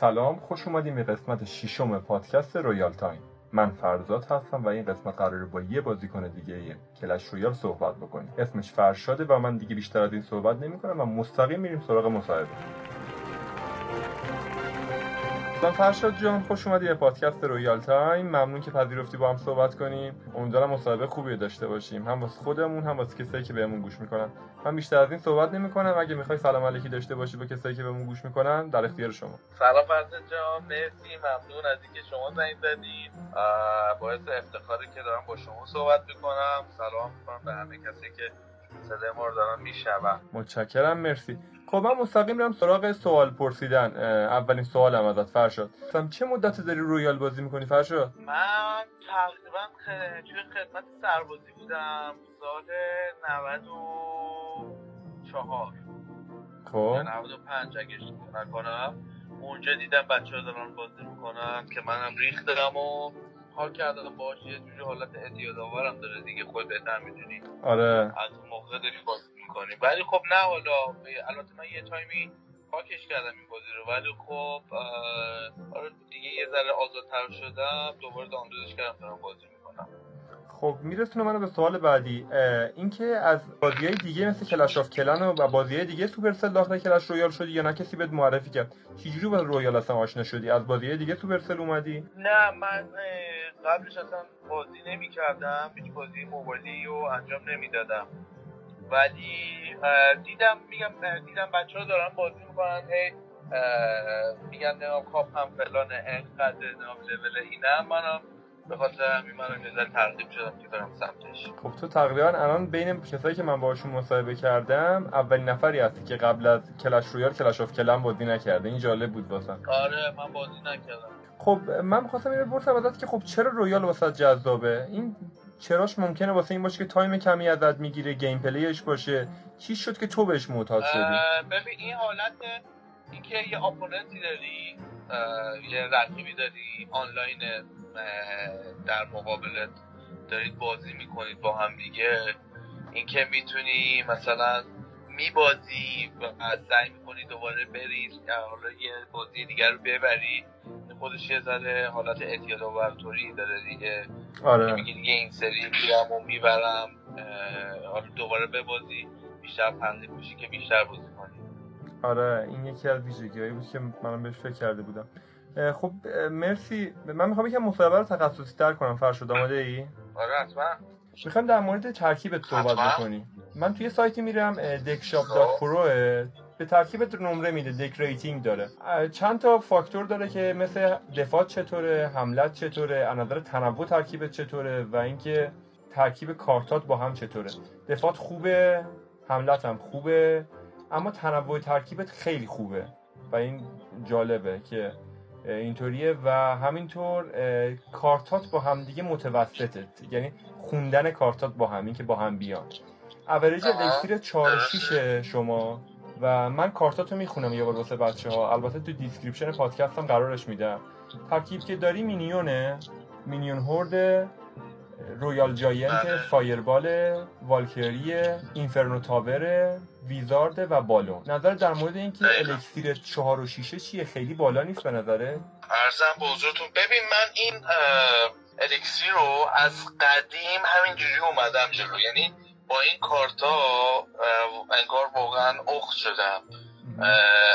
سلام خوش اومدیم به قسمت ششم پادکست رویال تایم. من فرزاد هستم و این قسمت قراره با یه بازیکن دیگه کلش رویال صحبت بکنیم. اسمش فرشاده و من دیگه بیشتر از این صحبت نمی‌کنم و مستقیم میریم سراغ مصاحبه. سلام فرشاد جان خوش اومدی به پادکست رویال تایم. ممنون که پذیرفتی با هم صحبت کنیم. امیدوارم مصاحبه خوبی داشته باشیم. هم واسه خودمون هم واسه کسایی که بهمون گوش می‌کنن. من بیشتر از این صحبت نمی‌کنم. اگه می‌خوای سلام علیکی داشته باشی با کسایی که بهمون گوش می‌کنن در اختیار شما. سلام فرزاد جان. مرسی. ممنون از اینکه شما زنگ زدید باعث افتخاری که دارم با شما صحبت می‌کنم. سلام می‌کنم به همه کسی که صدای ما رو دارن میشنون. متشکرم. مرسی. خب من مستقیم میرم سراغ سوال پرسیدن. اولین سوالم ازت فرشاد. چه مدت داری رویال بازی می‌کنی فرشاد؟ من تقریبا توی خدمت سربازی بودم. سال 94 خب. 95 اگه اشتباه نکنم. اونجا دیدم بچه ها دارن بازی می‌کنن که منم ریختم و حال کردم. باش یه جوری حالت اعتیاد آورم داره دیگه. خود بهتر می‌دونی. آره. از اون موقع داری بازی می‌کنی. ولی خب نه حالا البته من یه تایمی پاکش کردم این بازی رو. ولی خب آره دیگه یه ذره آزادتر شدم. دوباره دانلودش کردم دارم بازی می‌کنم. خب میرسونه منو به سوال بعدی. اینکه از بازی های دیگه مثل کلش آف کلن و بازی های دیگه سوپرسل داخل کلش رویال شدی یا نه؟ کسی بهت معرفی کرد. چجوری با رویال اصلا آشنا شدی؟ از بازی های دیگه سوپرسل اومدی؟ نه من قبلش اصلا بازی نمی کردم هیچ بازی موبایلی رو انجام نمی‌دادم. ولی دیدم میگم دیدم بچه ها دارن بازی می‌کنن هی میگن نام کاپ هم فلانه انقدر من level اینم منم به خاطر همین من نظر ترغیب شدم که برم سمتش. خب تو تقریبا الان بین کسایی که من باشون مصاحبه کردم اولین نفری هستی که قبل از کلش رویال کلش آف کلن بازی نکرده. این جالب بود واسم آره من بازی نکردم. خب من می‌خواستم اینو بپرسم ازت که خب چرا رویال واسه جذابه؟ این چراش ممکنه واسه این باشه که time کمی ازت می‌گیره gameplay ش باشه. چی شد که تو بهش معتاد شدی؟ ببین این حالت اینکه یه opponent ی داری یه رقیبی داری آنلاین در مقابلت دارید بازی می‌کنید با هم دیگه اینکه می‌تونی مثلا میبازی و سعی می‌کنی دوباره بری حالا یه بازی دیگر رو ببری. خودش یه ذره حالت اعتیاد آورتوری داره دیگه. آره. میگی دیگه این سری میرم و می‌برم حالا دوباره ببازی بیشتر تنظیم میشی که بیشتر بازی کنی. آره این یکی از ویژگیهایی بود که منم بهش فکر کرده بودم. خب مرسی. من می‌خوام یکم مصاحبه رو تخصصی تر کنم فرشاد آماده ای؟ آره حتما. می‌خوام در مورد ترکیبت صحبت بکنی من توی سایتی میرم deckshop.pro به ترکیبت نمره میده deck rating داره. چند تا فاکتور داره که مثل دفاع چطوره حملت چطوره نظر تنوع ترکیبت چطوره و اینکه ترکیب کارتات با هم چطوره. دفاعت خوبه حملت هم خوبه اما تنوع ترکیبت خیلی خوبه و این جالبه که اینطوریه و همینطور کارتات با هم دیگه متوسطه. یعنی خوندن کارتات با هم این که با هم بیان. average elixir 4 6 شما. و من کارتاتو می‌خونم یه بار واسه بچه ها البته تو description پادکست هم قرارش میدم. ترکیب که داری minion ه. minion horde royal giant fireball valkyrie inferno tower wizard و balloon نظر در مورد اینکه elixir چهار و شیشه چیه خیلی بالا نیست به نظره. عرضم به حضورتون. ببین من این elixir رو از قدیم همینجوری اومدم جلو. یعنی با این کارتا انگار واقعا اخت شدم.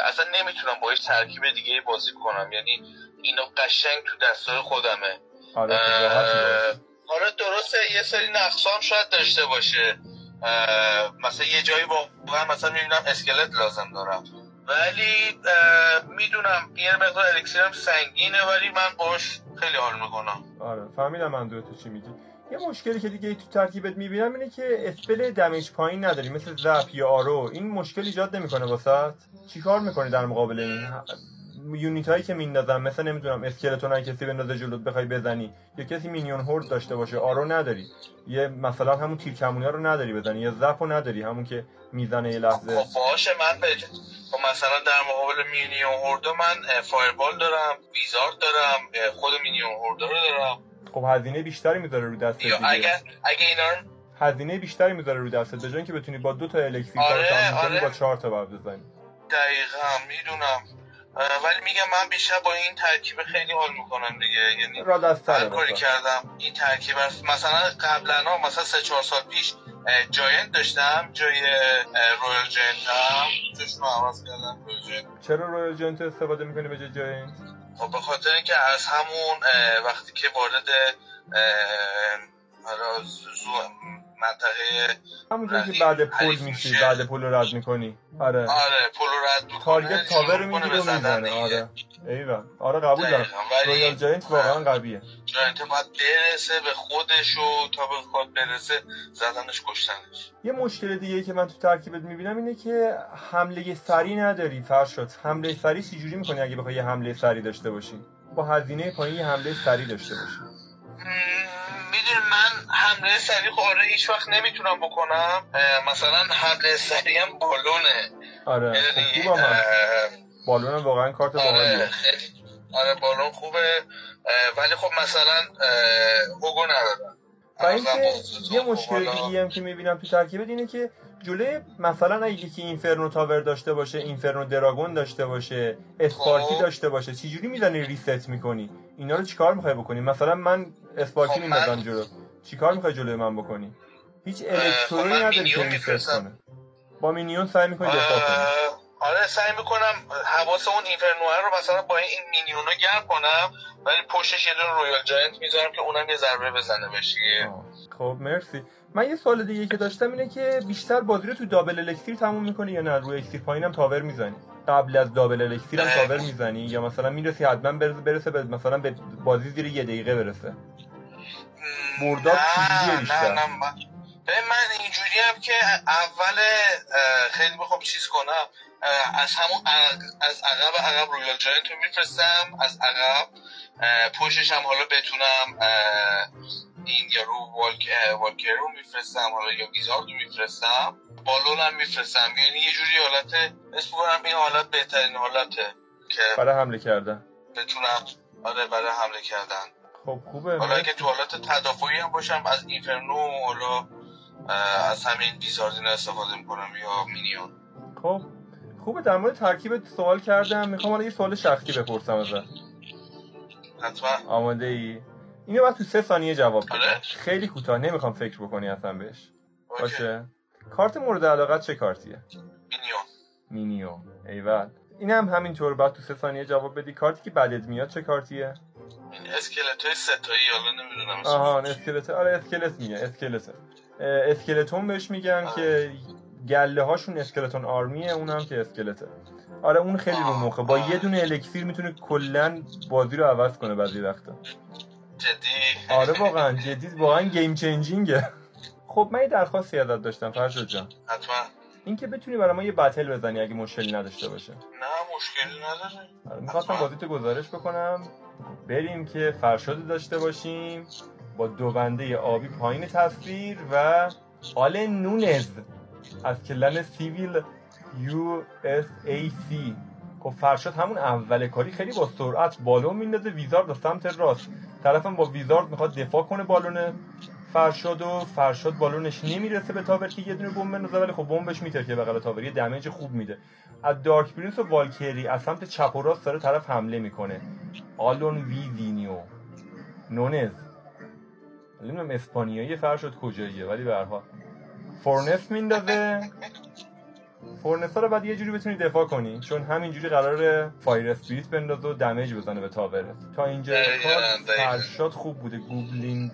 اصلا نمی‌تونم با هیچ ترکیب دیگه بازی کنم. یعنی اینو قشنگ تو دستای خودمه. آره حالا درسته یه سری نقصام شاید داشته باشه. مثلا یه جایی واقعا مثلا می‌بینم اسکلت لازم دارم. ولی می‌دونم یه مقدار الکسیرم سنگینه ولی من باش خیلی حال می‌کنم. آره فهمیدم من تو چی میگی. یه مشکلی که دیگه تو ترکیبت می‌بینم اینه که اسپل دمیج پایین نداری مثل زپ یا آرو. این مشکل ایجاد نمی‌کنه واسط. چیکار می‌کنی در مقابل این؟ unit هایی که میندازن مثل نمی‌دونم skeleton کسی بندازه جلوت بخوای بزنی یا کسی minion horde داشته باشه arrow نداری. یه مثلا همون تیر کمونی رو نداری بزنی یا zap رو نداری همون که می‌زنه یه لحظه. خب باشه من به مثلا در مقابل minion horde من fireball دارم wizard دارم خود minion horde رو دارم. خب هزینه بیشتری می‌ذاره رو دست یا اگه اگه اینا هزینه بیشتری می‌ذاره رو دستت به که بتونی با دو تا elixir آره، آره،. با چهار تا بزنی. دقیقا می‌دونم. ولی میگم من بیشتر با این ترکیب خیلی حال می‌کنم دیگه. یعنی را هر کاری کردم این ترکیب مثلا قبلا مثلا سه چهار سال پیش Giant داشتم جای Royal Giant هم. جاشون عوض کردم Royal چرا Royal Giant استفاده می‌کنی به جای Giant؟ خب به خاطر اینکه از همون وقتی که وارد منطقه همونجا که بعد پول میشی بعد پول رو رد می‌کنی. آره. آره پول رو رد می‌کنه target tower رو می‌گیره و می‌زنه. آره. ایول آره قبول دارم. Royal Giant واقعا قویه. Giant باید برسه به خودش و تا به خود برسه زدنش کشتنش. یه مشکل دیگه که من تو ترکیبت می‌بینم اینه که حمله سریع نداری فرشاد. حمله سریع چجوری می‌کنی اگه بخوای یه حمله سریع داشته باشی؟ با هزینه پایین یه حمله سریع داشته باشی. من حمله سریع آره هیچ وقت نمی‌تونم بکنم. مثلا حمله سریع هم بالونه. آره خب خوبم بالون واقعا کارت آره باحالیه. آره بالون خوبه. ولی خب مثلا هوگو ندارم. و اینکه یه مشکل دیگه هم که می‌بینم تو ترکیبت اینه که جلوی مثلا اگه که اینفرنو تاور داشته باشه اینفرنو دراگون داشته باشه اسپارکی خب. داشته باشه چجوری می‌زنی ریست می‌کنی؟ اینا رو چیکار می‌خوای بکنی؟ مثلا من Sparky خب میندازم جلو. چیکار می‌خوای جلوی من بکنی؟ هیچ خب Electro یی نداری که reset کنه. با Minion سعی می‌کنی دفاع کنی. آره سعی می‌کنم حواس اون Inferno رو مثلا با این Minion ا گرم کنم ولی پشتش یه دونه Royal Giant می‌ذارم که اونم یه ضربه بزنه بهش خب مرسی. من یه سوال دیگه که داشتم اینه که بیشتر بازی رو تو double elixir تموم می‌کنی یا نه؟ روی اکسیر پایینم tower می‌زنی. قبل از دابل الکتیر هم تاور می‌زنی؟ یا مثلا می‌رسی حتما برسه, برسه به مثلا به بازی زیر یه دقیقه برسه. مرداد چجوریه بیشتر نه نه من من اینجوری هم که اول خیلی بخوام چیز کنم. از همون از عقب عقب رویال جاینت رو میفرستم از عقب پشتش هم حالا بتونم این یارو والک والکر رو میفرستم حالا یا ویزارد رو میفرستم بالون هم میفرستم. یعنی یه جوری حالت اسم این حالت بهترین حالته که برای حمله کردن. بتونم آره برای حمله کردن. خب خوبه. حالا که تو حالت تدافعی هم باشم از اینفرنو حالا از همین ویزاردین استفاده می‌کنم یا مینیون. خب خوبه. در مورد ترکیب سوال کردم. می‌خوام حالا یه سوال شخصی بپرسم ازت. حتما. آماده ای اینو باید تو سه ثانیه جواب بدی آره. خیلی کوتاه نمی‌خوام فکر بکنی اصلا بهش. باشه. کارت مورد علاقت چه کارتیه؟ Minion Minion ایول. این هم همینطور. بعد تو سه ثانیه جواب بدی. کارتی که بعدت میاد چه کارتیه؟ این اسکلت های سه تایی حالا نمی‌دونم آها اسکلت. آره اسکلت میگه اسکلت Skeleton بهش میگن آه. که گله هاشون Skeleton Army ه اونم که اسکلته. آره اون خیلی رو مخه. با یه دونه elixir می‌تونه کلا بازی رو عوض کنه بعضی وقتا. جدی. آره واقعا. جدی واقعا game changing ه خب من یه درخواستی ازت داشتم فرشاد جان. حتما. اینکه بتونی برای ما یه battle بزنی اگه مشکلی نداشته باشه. نه مشکلی نداره. آره می‌خواستم بازیتو گزارش بکنم. بریم که فرشاد داشته باشیم. با دو بنده آبی پایین تصویر و آل نونز از clan سیویل یو اس ای سی. خب فرشاد همون اول کاری خیلی با سرعت Balloon میندازه. Wizard به سمت راست. طرفم با Wizard می‌خواد دفاع کنه Balloon فرشاد و فرشاد Balloon ش نمی‌رسه به tower که یه دونه بمب بندازه ولی خب بمبش میترکه بغل تاور یه damage خوب میده. از Dark Prince و Valkyrie از سمت چپ و راست داره طرف حمله می‌کنه. آلون وی وینیو نونز. نمی‌دونم اسپانیایی فرشاد کجاییه ولی به Furnace میندازه. Furnace ا رو باید یه جوری بتونی دفاع کنی چون همینجوری قرار Fire Spirit بندازه و damage بزنه به تاورت تا اینجا فرشاد خوب بوده. Goblin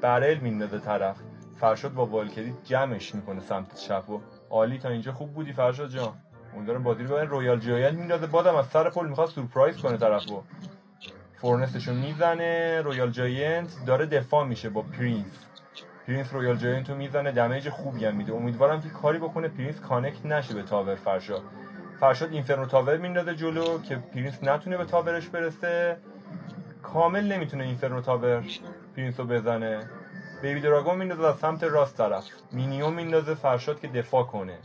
Barrel میندازه طرف. فرشاد با Valkyrie جمعش می‌کنه سمت چپ و عالی تا اینجا خوب بودی فرشاد جان. امیدوارم بازی رو ببین رویال جایل میندازه. بازم از سر پل می‌خواد سورپرایز کنه طرفو Furnace شو می‌زنه. Royal Giant داره دفاع میشه با Prince. Prince Royal Giant و می‌زنه damage خوبی هم میده. امیدوارم که کاری بکنه Prince connect نشه به tower فرشاد فرشاد Inferno Tower میندازه جلو که Prince نتونه به tower ش برسه. کامل نمی‌تونه Inferno Tower Prince رو بزنه. Baby Dragon میندازه از سمت راست طرف. Minion میندازه فرشاد که دفاع کنه.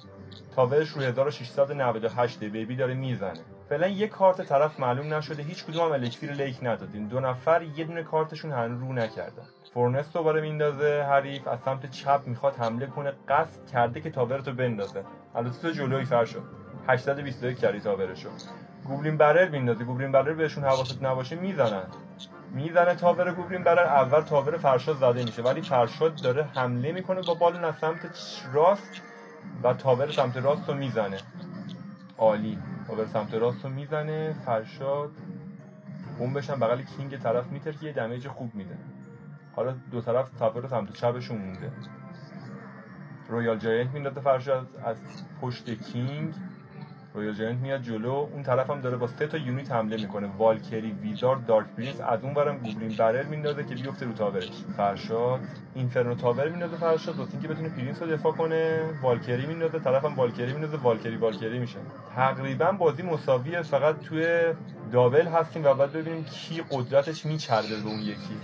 tower ش رو 1698 Baby داره می‌زنه. فعلا یه کارت طرف معلوم نشده هیچ کدوم هم elixir leak ندادین. دو نفر یه دونه کارتشون هنوز رو نکردن. Furnace دوباره میندازه حریف از سمت چپ می‌خواد حمله کنه قصد کرده که tower تو بندازه. البته تو جلوی فرشاد. 821 کردی tower شو Goblin Barrel میندازه. Goblin Barrel بهشون حواست نباشه می‌زنن. می‌زنه tower Goblin Barrel اول tower فرشاد زده میشه. ولی فرشاد داره حمله می‌کنه با Balloon از سمت راست و tower سمت راست رو می‌زنه. عالی. tower سمت راست رو می‌زنه فرشاد بمبش هم بغل King طرف می‌ترکه یه damage خوب میده. حالا دو طرف tower سمت چپشون مونده. Royal Giant میندازه فرشاد از پشت King. Royal Giant میاد جلو اون طرف هم داره با سه تا unit حمله می‌کنه. Valkyrie Wizard Dark Prince از اون برم Goblin Barrel میندازه که بیفته رو tower ش فرشاد Inferno Tower میندازه فرشاد واسه اینکه بتونه Prince رو دفاع کنه. Valkyrie میندازه طرفم Valkyrie میندازه Valkyrie Valkyrie میشه. تقریبا بازی مساویه فقط توی double هستیم و بعد ببینیم کی قدرتش می‌چربه به اون یکی.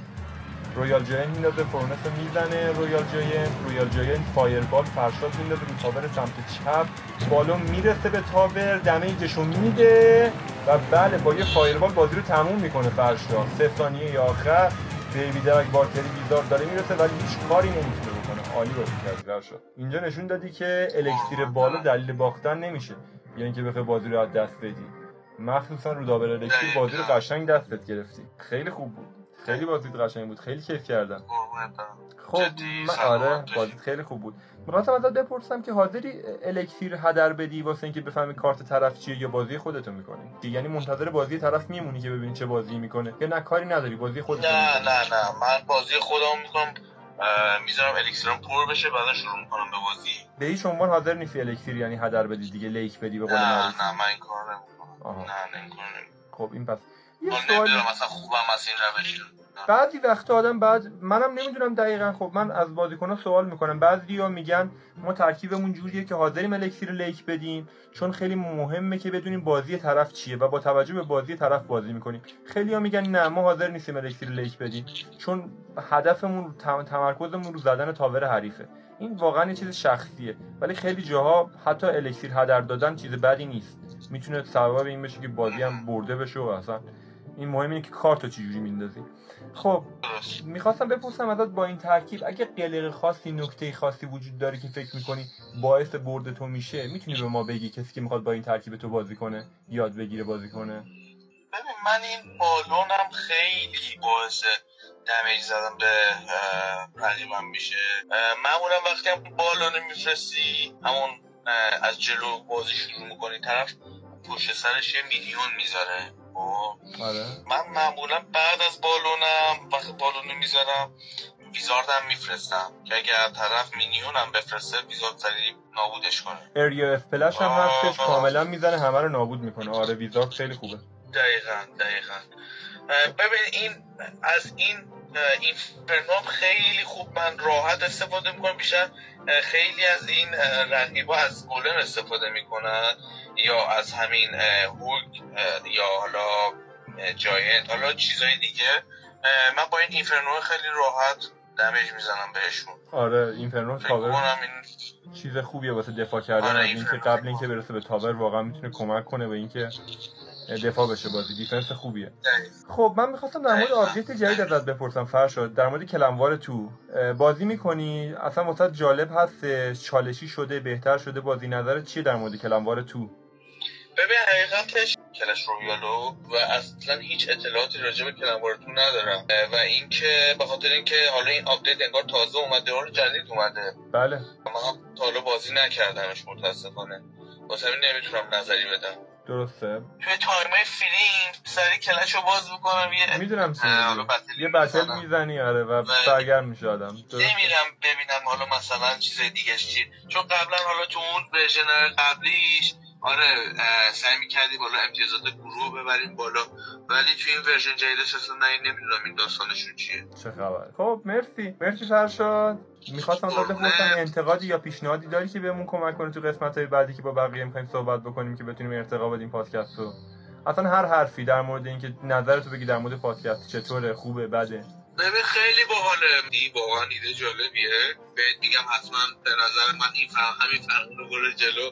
Royal Giant میندازه رو می‌زنه Royal Giant Royal Giant Fireball فرشاد میندازه رو tower سمت چپ بالون می‌رسه به تاور دمیجش رو میده و بله با یه فایربال بازی رو تموم می‌کنه فرشاد. سه ثانیه آخر بیبی درک بارتری بیزار داره می‌رسه ولی هیچ کاری نمی‌تونه بکنه. عالی بازی کردی فرشاد. اینجا نشون دادی که الکتریر بالا دلیل باختن نمیشه. یعنی اینکه بخوای بازی رو از دست بدی. مخصوصا رو دابل الکتریر بازی رو قشنگ دستت گرفتی. خیلی خوب بود. خیلی بازی قشنگ بود. خیلی کیف کردم. خب من آره بازی خیلی خوب بود. می‌خواستم ازت بپرسم که حاضری الکسیر هدر بدی واسه اینکه بفهمی کارت طرف چیه یا بازی خودتو می‌کنی؟ یعنی منتظر بازی طرف میمونی که ببینی چه بازی می‌کنه یا نه؟ کاری نداری بازی خودت نه نه نه. من بازی خودم می‌کنم می‌ذارم الکسیرم پر بشه بعدا شروع می‌کنم به بازی. به هیچ عنوان حاضر نیستی الکسیر یعنی هدر بدی دیگه لیک بدی به قول نه نه من این کار نمی‌کنم. نه نمی‌کنم. خب این پس. یه سوال مثلا خوبم از این روش بعضی وقتا آدم بعد منم نمی‌دونم دقیقا. خب من از بازیکن‌ها سوال می‌کنم. بعضی میگن ما ترکیبمون جوریه که حاضریم elixir leak بدیم چون خیلی مهمه که بدونیم بازی طرف چیه و با توجه به بازی طرف بازی می‌کنیم. خیلی ها میگن نه ما حاضر نیستیم elixir leak بدیم چون هدفمون تمرکزمون رو زدن tower حریفه. این واقعا یه چیز شخصیه. ولی خیلی جاها حتی elixir هدر دادن چیز بدی نیست. می‌تونه سبب این بشه که بازی هم برده بشه و اصلا این مهم اینه که کارتو چجوری میندازی. خب می‌خواستم بپرسم ازت با این ترکیب اگه قلق خاصی نکته خاصی وجود داره که فکر می‌کنی باعث برد تو میشه می‌تونی به ما بگی کسی که می‌خواد با این ترکیب تو بازی کنه یاد بگیره بازی کنه؟ ببین من این بالونم خیلی باعث دمیج زدم به رقیبم میشه. معمولا وقتی هم بالون میفرستی همون از جلو بازی شروع می‌کنی طرف پشت سرش یه میلیون می‌ذاره. آره. من معمولا بعد از بالونم وقتی بالونو می‌ذارم ویزاردم میفرستم که اگر طرف مینیونم بفرسته ویزارد سریع نابودش کنه. اریا اف پلش هم هستش کاملا می‌زنه همه رو نابود می‌کنه. آره ویزارد خیلی خوبه. دقیقا دقیقا. ببین این از این این فرنام خیلی خوب من راحت استفاده می‌کنم. بیشتر خیلی از این رقیبا از Golem استفاده می‌کنن یا از همین Hog یا حالا Giant حالا چیزای دیگه. من با این Inferno خیلی راحت damage می‌زنم بهشون. آره Inferno Tower این... چیز خوبیه واسه دفاع کردن. آره اینکه قبل اینکه برسه به tower واقعا می‌تونه کمک کنه به اینکه دفاع بشه بازی. defense خوبیه. خب من می‌خواستم در مورد update جدید ازت بپرسم فرشاد در مورد Clan War تو بازی می‌کنی؟ اصلا واست جالب هست چالشی شده بهتر شده؟ بازی نظرت چیه در مورد Clan War Two؟ ببین حقیقتش Clash Royale و و اصلا هیچ اطلاعاتی راجع به Clan War Two ندارم. و اینکه به خاطر اینکه حالا این update انگار تازه اومده رو جدید اومده. بله. من تا حالا بازی نکردمش متاسفانه. واسه همین نمی‌تونم نظری بدم. درسته؟ توی time های فیلم سری Clash رو باز می‌کنم یه می‌دونم یه battle می‌زنی آره و سرگرم میشه آدم. نمیرم ببینم حالا مثلا چیز دیگه چی چون قبلا حالا تو اون version قبلیش آره سعی می‌کردی بالا امتیازات گروه ببریم بالا. ولی توی این version جدیدش اصلا نه نمی‌دونم این داستانشون چیه. چه خبر؟ خب مرسی. مرسی فرشاد می‌خواستم ازت بپرسم انتقادی یا پیشنهادی داری که بهمون کمک کنه تو قسمت های بعدی که با بقیه می‌خوایم صحبت بکنیم که بتونیم ارتقا بدیم پادکست رو؟ اصلا هر حرفی در مورد اینکه نظرتو بگی در مورد پادکست چطوره خوبه بده؟ ببین خیلی باحاله. این واقعا ایده جالبیه. بهت میگم حتما به نظر من این فهم همین فرق رو جلو.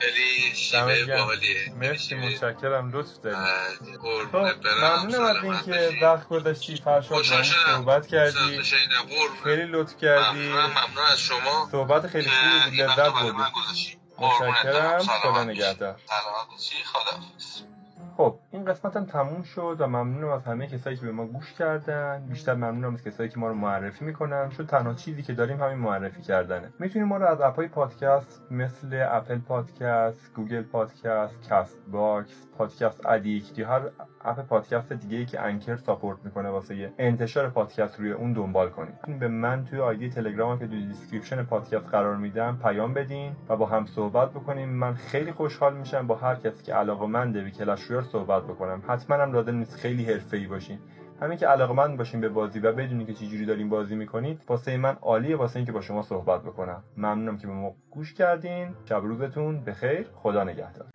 خیلی شیوه باحالیه. مرسی متشکرم. لطف داری خب ممنونم از اینکه وقت گذاشتی فرشاد صحبت کردی. خیلی لطف کردی. ممنون از شما. صحبت خیلی خوبی بود. لذت بردی متشکرم. خدا نگهدار. سلامت باشی. خدا خب این قسمت هم تموم شد و ممنونم از همه کسایی که به ما گوش کردن. بیشتر ممنونم از کسایی که ما رو معرفی می‌کنن. چون تنها چیزی که داریم همین معرفی کردنه. می‌تونید ما رو از اپای پادکست مثل Apple Podcast Google Podcast CastBox Podcast Addict یا هر اپ پادکست دیگه ای که Anchor support می‌کنه واسه انتشار پادکست روی اون دنبال کنید. به من توی ID تلگرام که توی description پادکست قرار میدم پیام بدین و با هم صحبت بکنیم. من خیلی خوشحال میشم با هر کسی که علاقه منده به Clash صحبت بکنم. حتما هم لازم نیست خیلی حرفه‌ای باشین. همین که علاقه من باشین به بازی و بدونی که چجوری دارین بازی می‌کنید واسه من عالیه واسه اینکه با شما صحبت بکنم. ممنونم که به ما گوش کردین. شب روزتون بخیر. خدا نگهدار.